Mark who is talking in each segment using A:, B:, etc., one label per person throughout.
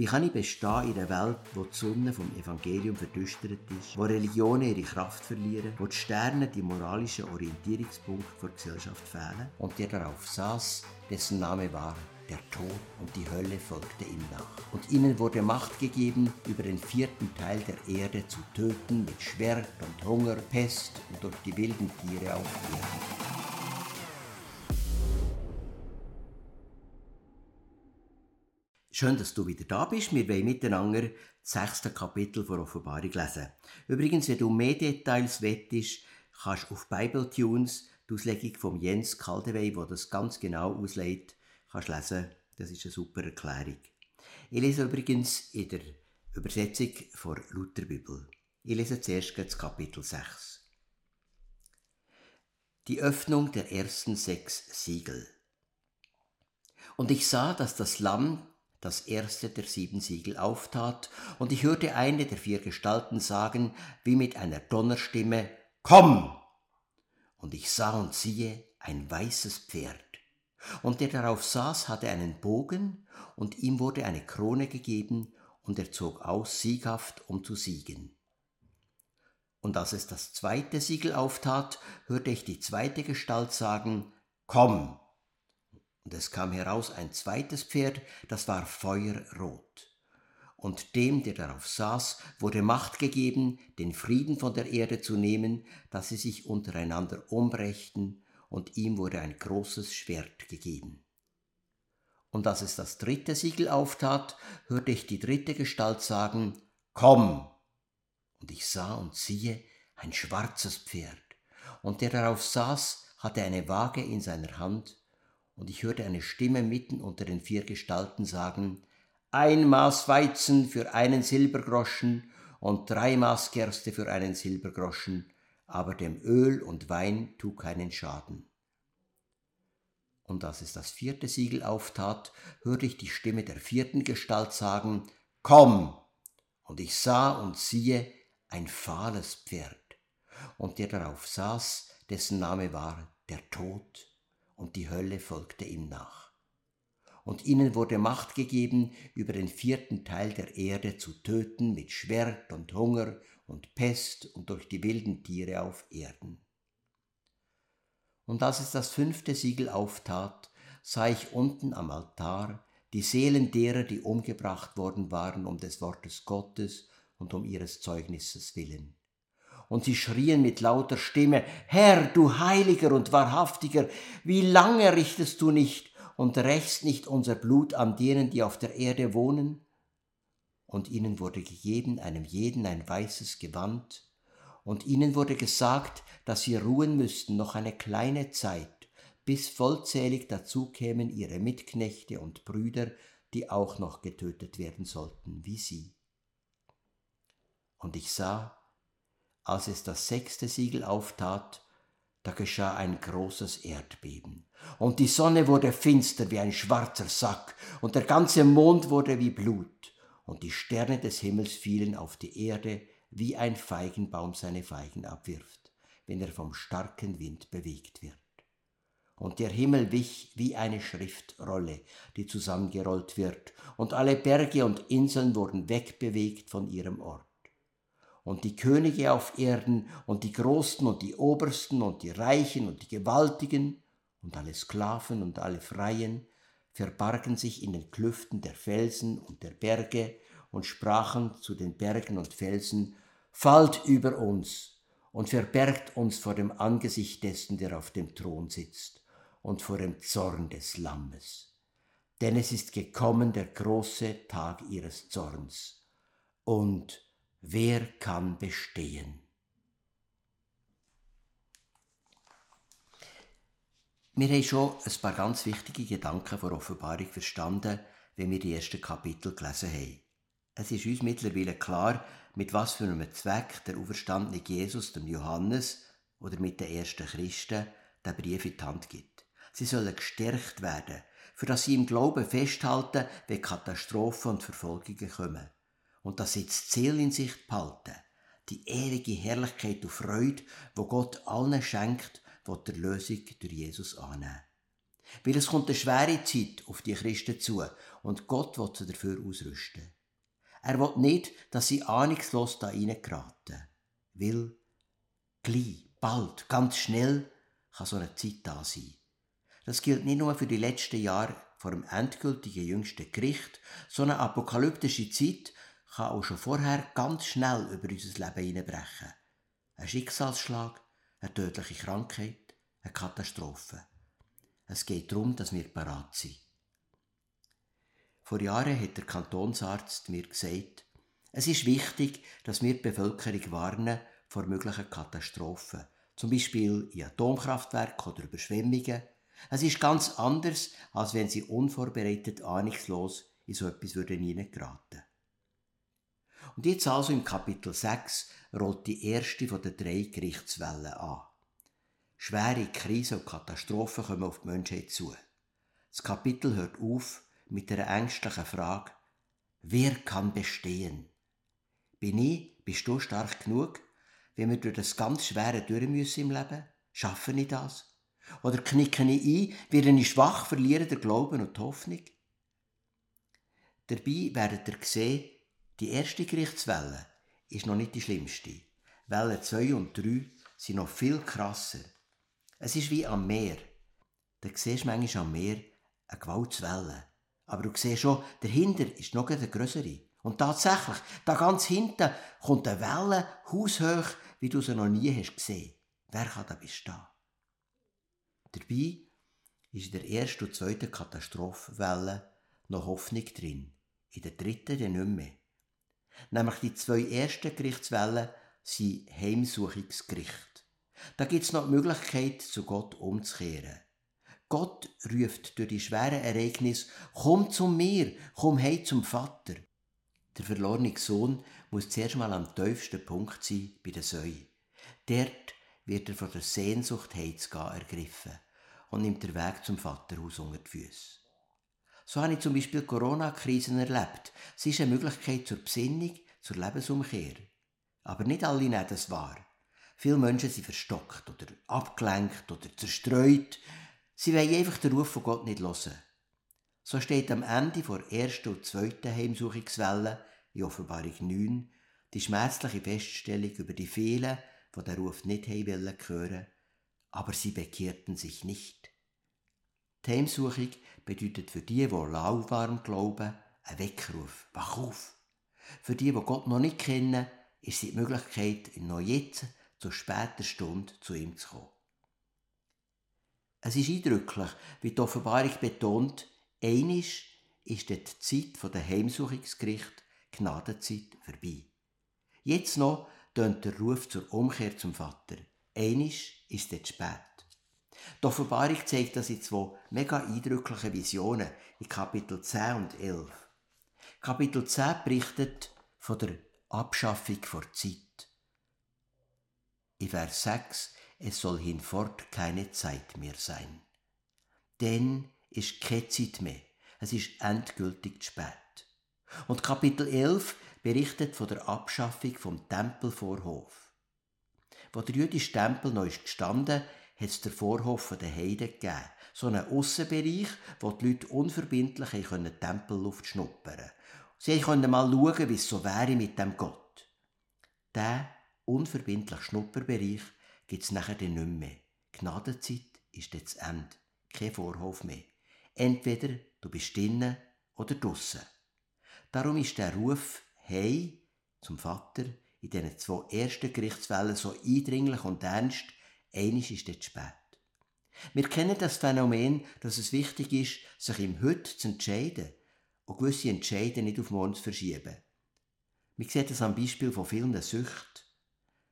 A: Wie kann ich bestehen in einer Welt, wo die Sonne vom Evangelium verdüstert ist, wo Religionen ihre Kraft verlieren, wo die Sterne die moralischen Orientierungspunkte der Gesellschaft fehlen und der darauf saß, dessen Name war der Tod und die Hölle folgte ihm nach. Und ihnen wurde Macht gegeben, über den vierten Teil der Erde zu töten mit Schwert und Hunger, Pest und durch die wilden Tiere auf Erden. Schön, dass du wieder da bist. Wir wollen miteinander das sechste Kapitel der Offenbarung lesen. Übrigens, wenn du mehr Details wettest, kannst du auf Bibletunes die Auslegung von Jens Kaldewey, wo das ganz genau auslegt, kannst lesen. Das ist eine super Erklärung. Ich lese übrigens in der Übersetzung der Lutherbibel. Ich lese zuerst das Kapitel 6. Die Öffnung der ersten sechs Siegel. Und ich sah, dass das Lamm das erste der sieben Siegel auftat, und ich hörte eine der vier Gestalten sagen, wie mit einer Donnerstimme, Komm! Und ich sah und siehe ein weißes Pferd. Und der darauf saß, hatte einen Bogen, und ihm wurde eine Krone gegeben, und er zog aus sieghaft, um zu siegen. Und als es das zweite Siegel auftat, hörte ich die zweite Gestalt sagen, Komm! Und es kam heraus ein zweites Pferd, das war feuerrot. Und dem, der darauf saß, wurde Macht gegeben, den Frieden von der Erde zu nehmen, dass sie sich untereinander umbrächten, und ihm wurde ein großes Schwert gegeben. Und als es das dritte Siegel auftat, hörte ich die dritte Gestalt sagen, Komm! Und ich sah und siehe ein schwarzes Pferd, und der darauf saß, hatte eine Waage in seiner Hand, und ich hörte eine Stimme mitten unter den vier Gestalten sagen, ein Maß Weizen für einen Silbergroschen und drei Maß Gerste für einen Silbergroschen, aber dem Öl und Wein tu keinen Schaden. Und als es das vierte Siegel auftat, hörte ich die Stimme der vierten Gestalt sagen, Komm! Und ich sah und siehe ein fahles Pferd, und der darauf saß, dessen Name war der Tod und die Hölle folgte ihm nach. Und ihnen wurde Macht gegeben, über den vierten Teil der Erde zu töten mit Schwert und Hunger und Pest und durch die wilden Tiere auf Erden. Und als es das fünfte Siegel auftat, sah ich unten am Altar die Seelen derer, die umgebracht worden waren um des Wortes Gottes und um ihres Zeugnisses willen und sie schrien mit lauter Stimme, Herr, du Heiliger und Wahrhaftiger, wie lange richtest du nicht und rächst nicht unser Blut an denen, die auf der Erde wohnen? Und ihnen wurde gegeben einem jeden ein weißes Gewand, und ihnen wurde gesagt, dass sie ruhen müssten noch eine kleine Zeit, bis vollzählig dazu kämen ihre Mitknechte und Brüder, die auch noch getötet werden sollten wie sie. Und ich sah, als es das sechste Siegel auftat, da geschah ein großes Erdbeben. Und die Sonne wurde finster wie ein schwarzer Sack, und der ganze Mond wurde wie Blut, und die Sterne des Himmels fielen auf die Erde, wie ein Feigenbaum seine Feigen abwirft, wenn er vom starken Wind bewegt wird. Und der Himmel wich wie eine Schriftrolle, die zusammengerollt wird, und alle Berge und Inseln wurden wegbewegt von ihrem Ort und die Könige auf Erden und die Großen und die Obersten und die Reichen und die Gewaltigen und alle Sklaven und alle Freien verbargen sich in den Klüften der Felsen und der Berge und sprachen zu den Bergen und Felsen, Fallt über uns und verbergt uns vor dem Angesicht dessen, der auf dem Thron sitzt und vor dem Zorn des Lammes. Denn es ist gekommen der große Tag ihres Zorns. Und Wer kann bestehen? Wir haben schon ein paar ganz wichtige Gedanken vor Offenbarung verstanden, wenn wir die ersten Kapitel gelesen haben. Es ist uns mittlerweile klar, mit was für einem Zweck der auferstandene Jesus dem Johannes oder mit den ersten Christen den Brief in die Hand gibt. Sie sollen gestärkt werden, für dass sie im Glauben festhalten, wenn Katastrophen und Verfolgungen kommen und das Ziel in Sicht behalten, die ewige Herrlichkeit und Freude, wo Gott allen schenkt, die der Lösung durch Jesus annehmen. Weil es kommt eine schwere Zeit auf die Christen zu und Gott will sie dafür ausrüsten. Er will nicht, dass sie ahnungslos da reingeraten. Will, gleich, bald, ganz schnell kann so eine Zeit da sein. Das gilt nicht nur für die letzten Jahre vor dem endgültigen jüngsten Gericht, so eine apokalyptische Zeit kann auch schon vorher ganz schnell über unser Leben hineinbrechen. Ein Schicksalsschlag, eine tödliche Krankheit, eine Katastrophe. Es geht darum, dass wir parat sind. Vor Jahren hat der Kantonsarzt mir gesagt, es ist wichtig, dass wir die Bevölkerung warnen vor möglichen Katastrophen, zum Beispiel in Atomkraftwerken oder Überschwemmungen. Es ist ganz anders, als wenn sie unvorbereitet, ahnungslos in so etwas hineingeraten würden. Und jetzt also im Kapitel 6 rollt die erste von den drei Gerichtswellen an. Schwere Krisen und Katastrophen kommen auf die Menschheit zu. Das Kapitel hört auf mit einer ängstlichen Frage, wer kann bestehen? Bin ich, bist du stark genug, wenn wir durch das ganz Schwere durch müssen im Leben? Schaffe ich das? Oder knicke ich ein, werde ich schwach, verliere der Glauben und die Hoffnung? Dabei werdet ihr sehen, die erste Gerichtswelle ist noch nicht die schlimmste. Welle 2 und 3 sind noch viel krasser. Es ist wie am Meer. Da siehst du manchmal am Meer eine Gewaltswelle. Aber du siehst schon, dahinter ist noch eine größere. Und tatsächlich, da ganz hinten kommt eine Welle haushoch, wie du sie noch nie hast gesehen. Wer kann da bestehen? Dabei ist in der ersten und zweiten Katastrophenwelle noch Hoffnung drin. In der dritten dann nicht mehr. Nämlich die zwei ersten Gerichtswellen sind Heimsuchungsgericht. Da gibt es noch die Möglichkeit, zu Gott umzukehren. Gott ruft durch die schweren Ereignisse, komm zu mir, komm heim zum Vater. Der verlorene Sohn muss zuerst mal am tiefsten Punkt sein, bei der Säue. Dort wird er von der Sehnsucht heimzugehen ergriffen und nimmt den Weg zum Vaterhaus unter die Füße. So habe ich zum Beispiel Corona-Krisen erlebt. Sie ist eine Möglichkeit zur Besinnung, zur Lebensumkehr. Aber nicht alle nehmen das wahr. Viele Menschen sind verstockt oder abgelenkt oder zerstreut. Sie wollen einfach den Ruf von Gott nicht hören. So steht am Ende der ersten und zweiten Heimsuchungswelle in Offenbarung 9 die schmerzliche Feststellung über die vielen, die den Ruf nicht hören hören, aber sie bekehrten sich nicht. Die Heimsuchung bedeutet für die, die lauwarm glauben, ein Weckruf. Wach auf! Für die, die Gott noch nicht kennen, ist die Möglichkeit, noch jetzt, zu später Stunde, zu ihm zu kommen. Es ist eindrücklich, wie die Offenbarung betont, einisch ist die Zeit der Heimsuchungsgericht, Gnadenzeit, vorbei. Jetzt noch tönt der Ruf zur Umkehr zum Vater. Einisch ist es spät. Die Offenbarung zeigt das in zwei mega eindrücklichen Visionen in Kapitel 10 und 11. Kapitel 10 berichtet von der Abschaffung vor Zeit. In Vers 6, es soll hinfort keine Zeit mehr sein. Denn ist keine Zeit mehr. Es ist endgültig zu spät. Und Kapitel 11 berichtet von der Abschaffung vom Tempelvorhof. Wo der jüdische Tempel noch ist hat es den Vorhof der Heiden gegeben. So einen Aussenbereich, wo die Leute unverbindlich können Tempelluft schnuppern konnten. Sie konnten mal schauen, wie es so wäre mit dem Gott. Diesen unverbindlichen Schnupperbereich gibt es nachher nicht mehr. Gnadenzeit ist jetzt Ende. Kein Vorhof mehr. Entweder du bist drinnen oder draussen. Darum ist der Ruf Hey zum Vater in diesen zwei ersten Gerichtswellen so eindringlich und ernst, einisch ist jetzt spät. Wir kennen das Phänomen, dass es wichtig ist, sich im Heute zu entscheiden und gewisse Entscheidungen nicht auf morgen zu verschieben. Wir sehen das am Beispiel von vielen Süchten.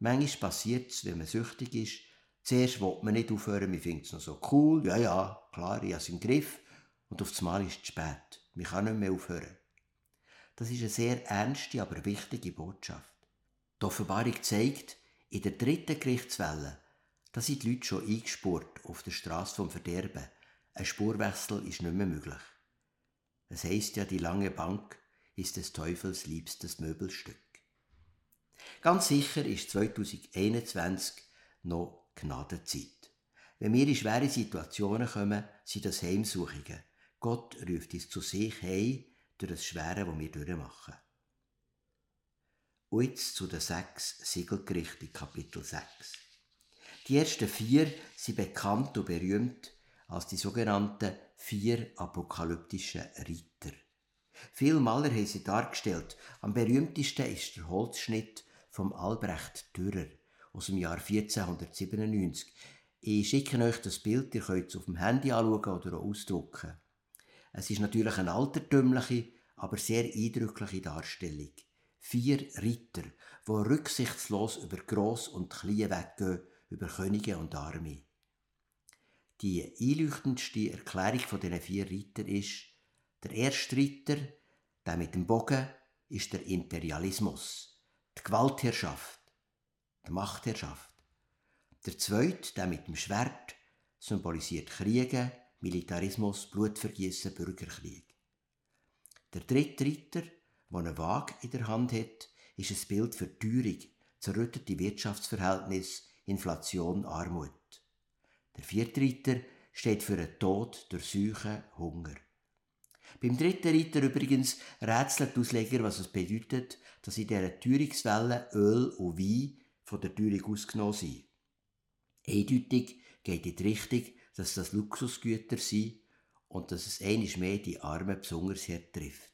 A: Manchmal passiert es, wenn man süchtig ist, zuerst will man nicht aufhören, man findet es noch so cool, ja, ja, klar, ich habe es im Griff, und auf das Mal ist es spät. Man kann nicht mehr aufhören. Das ist eine sehr ernste, aber wichtige Botschaft. Die Offenbarung zeigt, in der dritten Gerichtswelle da sind die Leute schon eingespurt auf der Straße vom Verderben. Ein Spurwechsel ist nicht mehr möglich. Es heisst ja, die lange Bank ist des Teufels liebstes Möbelstück. Ganz sicher ist 2021 noch Gnadenzeit. Wenn wir in schwere Situationen kommen, sind das Heimsuchungen. Gott ruft uns zu sich hey durch das Schwere, das wir durchmachen. Und jetzt zu den sechs Siegelgerichten Kapitel 6. Die ersten vier sind bekannt und berühmt als die sogenannten vier apokalyptischen Ritter. Viele Maler haben sie dargestellt. Am berühmtesten ist der Holzschnitt vom Albrecht Dürer aus dem Jahr 1497. Ich schicke euch das Bild, ihr könnt es auf dem Handy anschauen oder auch ausdrucken. Es ist natürlich eine altertümliche, aber sehr eindrückliche Darstellung. Vier Ritter, die rücksichtslos über Gross und Klein weggehen, über Könige und Arme. Die einleuchtendste Erklärung von diesen vier Ritter ist, der erste Ritter, der mit dem Bogen, ist der Imperialismus, die Gewaltherrschaft, die Machtherrschaft. Der zweite, der mit dem Schwert, symbolisiert Kriege, Militarismus, Blutvergießen, Bürgerkrieg. Der dritte Ritter, der eine Waage in der Hand hat, ist ein Bild für Teuerung, zerrüttete Wirtschaftsverhältnisse, Inflation, Armut. Der vierte Ritter steht für einen Tod durch Seuche, Hunger. Beim dritten Ritter übrigens rätselt die Ausleger, was es bedeutet, dass in dieser Teuerungswelle Öl und Wein von der Teuerung ausgenommen sind. Eindeutig geht in die Richtung, dass das Luxusgüter sind und dass es einisch mehr die Armen besonders hart trifft.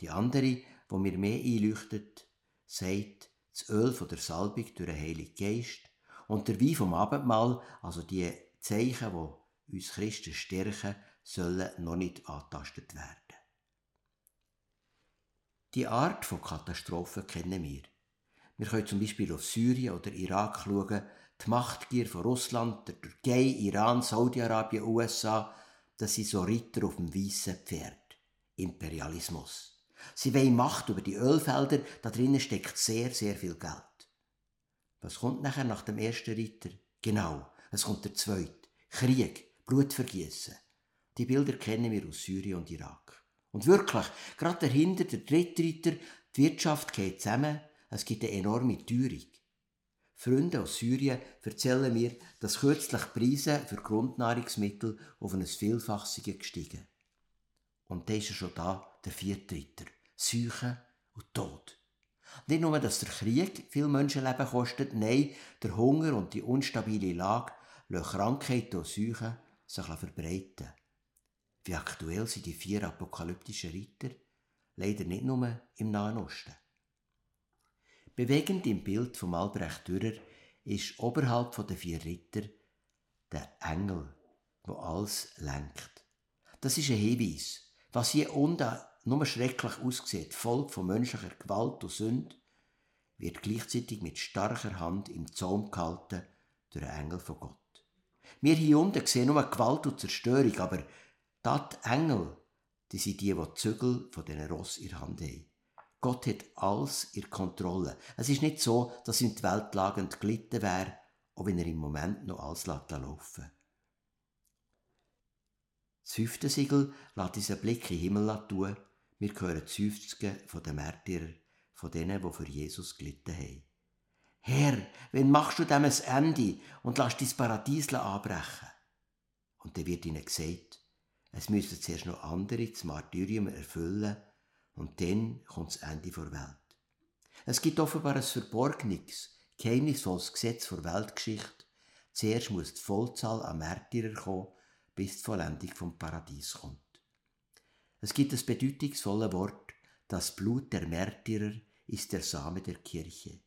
A: Die andere, wo mir mehr einleuchtet, sagt, das Öl von der Salbung durch den Heiligen Geist und der Wein vom Abendmahl, also die Zeichen, die uns Christen stärken, sollen noch nicht angetastet werden. Die Art von Katastrophen kennen wir. Wir können zum Beispiel auf Syrien oder Irak schauen, die Machtgier von Russland, der Türkei, Iran, Saudi-Arabien, USA, das sind so Ritter auf dem weißen Pferd. Imperialismus. Sie wollen Macht über die Ölfelder, da drinnen steckt sehr, sehr viel Geld. Was kommt nachher nach dem ersten Ritter? Genau, es kommt der zweite. Krieg, Blutvergießen. Die Bilder kennen wir aus Syrien und Irak. Und wirklich, gerade dahinter, der dritte Ritter, die Wirtschaft geht zusammen, es gibt eine enorme Teuerung. Freunde aus Syrien erzählen mir, dass kürzlich Preise für Grundnahrungsmittel auf ein Vielfaches gestiegen Und da ist schon da, der vierte Ritter. Seuche und Tod. Nicht nur, dass der Krieg viel Menschenleben kostet, nein, der Hunger und die unstabile Lage lassen Krankheiten und Seuchen sich verbreiten. Wie aktuell sind die vier apokalyptischen Ritter? Leider nicht nur im Nahen Osten. Bewegend im Bild von Albrecht Dürer ist oberhalb der vier Ritter der Engel, wo alles lenkt. Das ist ein Hinweis. Was hier unten nur schrecklich aussieht, Volk von menschlicher Gewalt und Sünde, wird gleichzeitig mit starker Hand im Zaum gehalten durch einen Engel von Gott. Wir hier unten sehen nur Gewalt und Zerstörung, aber Dat Engel, die sind die, die die Zügel von diesen Ross in der Hand haben. Gott hat alles in Kontrolle. Es ist nicht so, dass ihm die Welt lagend gelitten wäre, auch wenn er im Moment noch alles laufen Das fünfte Siegel lässt uns einen Blick in den Himmel tun. Wir hören die Seufzungen von den Märtyrern, von denen, die für Jesus gelitten haben. Herr, wenn machst du dem ein Ende und lässt dein Paradies anbrechen? Und dann wird ihnen gesagt, es müssen zuerst noch andere das Martyrium erfüllen und dann kommt das Ende der Welt. Es gibt offenbar ein verborgenes, geheimnisvolles Gesetz der Weltgeschichte. Zuerst muss die Vollzahl an Märtyrer kommen, bis die Vollendung vom Paradies kommt. Es gibt das bedeutungsvolle Wort, das Blut der Märtyrer ist der Same der Kirche.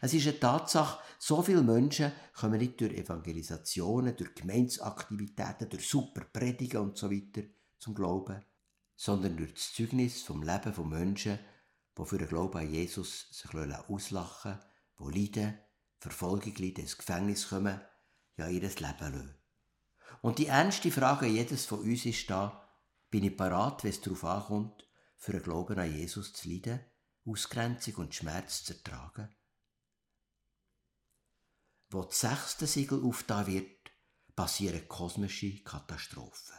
A: Es ist eine Tatsache, so viele Menschen kommen nicht durch Evangelisationen, durch Gemeinsaktivitäten, durch super Predigen und so weiter zum Glauben, sondern durch das Zeugnis vom Leben von Menschen, die für den Glauben an Jesus sich auslachen lassen, die leiden, Verfolgung leiden, ins Gefängnis kommen, ja ihr Leben lassen. Und die ernste Frage jedes von uns ist da, bin ich parat, wenn es darauf ankommt, für den Glauben an Jesus zu leiden, Ausgrenzung und Schmerz zu ertragen? wo das sechste Siegel aufgetan wird, passieren kosmische Katastrophen.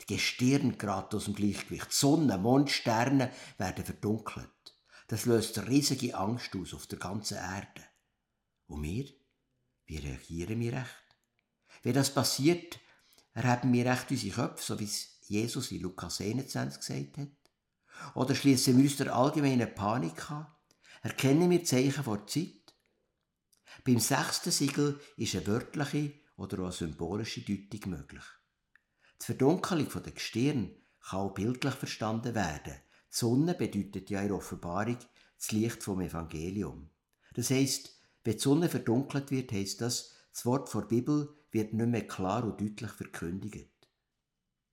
A: Die Gestirne geraten aus dem Gleichgewicht, Sonne, Mond, Sterne werden verdunkelt. Das löst riesige Angst aus auf der ganzen Erde. Und wir? Wie reagieren wir recht? Wenn das passiert, erheben wir recht unsere Köpfe, so wie es Jesus in Lukas 21 gesagt hat? Oder schließen wir uns der allgemeinen Panik an? Erkennen wir Zeichen vor Zeit? Beim sechsten Siegel ist eine wörtliche oder auch eine symbolische Deutung möglich. Die Verdunkelung der Gestirn kann auch bildlich verstanden werden. Die Sonne bedeutet ja in der Offenbarung das Licht vom Evangelium. Das heißt, wenn die Sonne verdunkelt wird, heißt das, das Wort der Bibel wird nicht mehr klar und deutlich verkündigt.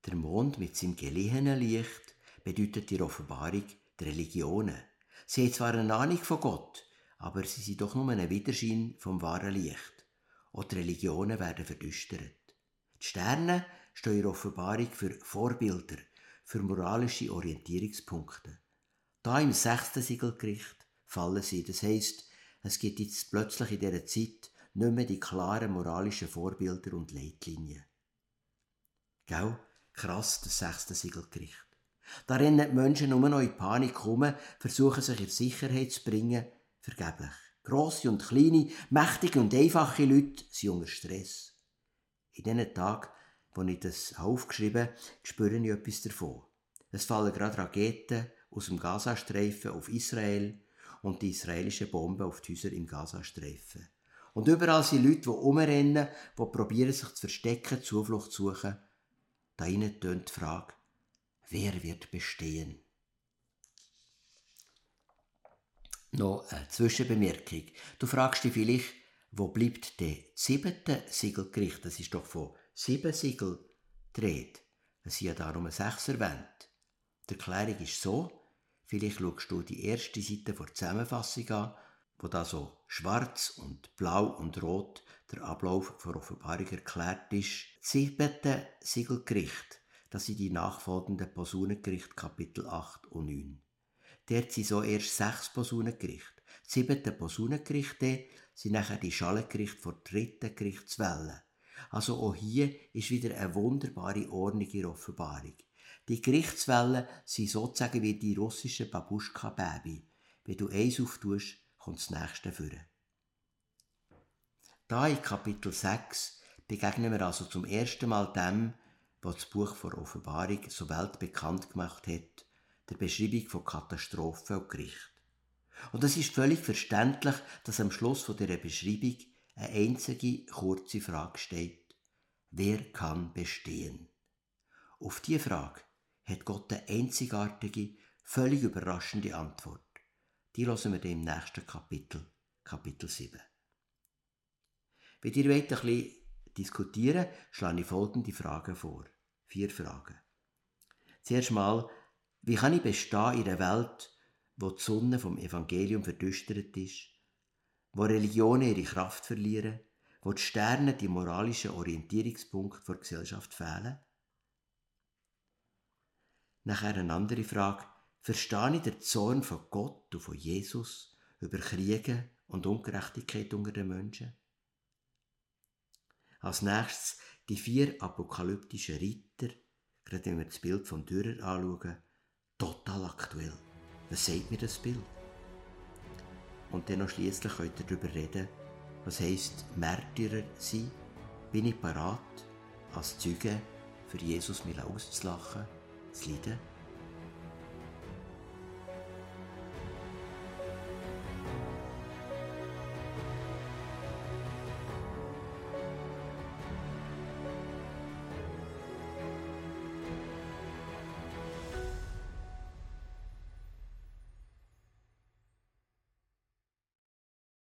A: Der Mond mit seinem geliehenen Licht bedeutet die Offenbarung der Religionen. Sie haben zwar eine Ahnung von Gott, aber sie sind doch nur ein Widerschein vom wahren Licht. Auch die Religionen werden verdüstert. Die Sterne stehen in der Offenbarung für Vorbilder, für moralische Orientierungspunkte. Da im sechsten Siegelgericht fallen sie. Das heisst, es gibt jetzt plötzlich in dieser Zeit nicht mehr die klaren moralischen Vorbilder und Leitlinien. Gell? Krass, das sechste Siegelgericht. Da rennen die Menschen nur noch in Panik rum, versuchen sich in Sicherheit zu bringen, vergeblich. Grosse und kleine, mächtige und einfache Leute sind unter Stress. In diesen Tagen, wo ich das aufgeschrieben habe, spüre ich etwas davon. Es fallen gerade Raketen aus dem Gazastreifen auf Israel und die israelischen Bomben auf die Häuser im Gazastreifen. Und überall sind Leute, die umrennen, die probieren, sich zu verstecken, Zuflucht zu suchen. Da innen tönt die Frage, wer wird bestehen? Noch eine Zwischenbemerkung. Du fragst dich vielleicht, wo bleibt der siebte Siegelgericht? Das ist doch von sieben Siegel dreht. Es sind ja darum sechs erwähnt. Die Erklärung ist so, vielleicht schaust du die erste Seite der Zusammenfassung an, wo da so schwarz und blau und rot der Ablauf der Offenbarung erklärt ist. Das siebte Siegelgericht, das sind die nachfolgenden Posaunengericht Kapitel 8 und 9. Dort sind so erst sechs Posaunengerichte. Das siebte Posaunengericht sind nachher die Schalengerichte vor dritten Gerichtswelle. Also auch hier ist wieder eine wunderbare Ordnung in Offenbarung. Die Gerichtswellen sind sozusagen wie die russischen Babuschka-Baby. Wenn du eins auftust, kommt das nächste führen. Da in Kapitel 6 begegnen wir also zum ersten Mal dem, was das Buch vor Offenbarung so weltbekannt gemacht hat, der Beschreibung von Katastrophen und Gericht. Und es ist völlig verständlich, dass am Schluss von der Beschreibung eine einzige kurze Frage steht. Wer kann bestehen? Auf diese Frage hat Gott eine einzigartige, völlig überraschende Antwort. Die hören wir dann im nächsten Kapitel, Kapitel 7. Wenn ihr wollt, ein bisschen diskutieren schlage ich folgende Fragen vor. Vier Fragen. Zuerst mal, wie kann ich bestehen in einer Welt, wo die Sonne vom Evangelium verdüstert ist, wo Religionen ihre Kraft verlieren, wo die Sterne die moralischen Orientierungspunkte der Gesellschaft fehlen? Nachher eine andere Frage, verstehe ich den Zorn von Gott und von Jesus über Kriege und Ungerechtigkeit unter den Menschen? Als nächstes die vier apokalyptischen Ritter, gerade wenn wir das Bild von Dürer anschauen, total aktuell. Was sagt mir das Bild? Und dann noch schliesslich könnt ihr darüber reden, was heisst Märtyrer sein? Bin ich parat, als Zeuge für Jesus mich auszulachen, zu leiden?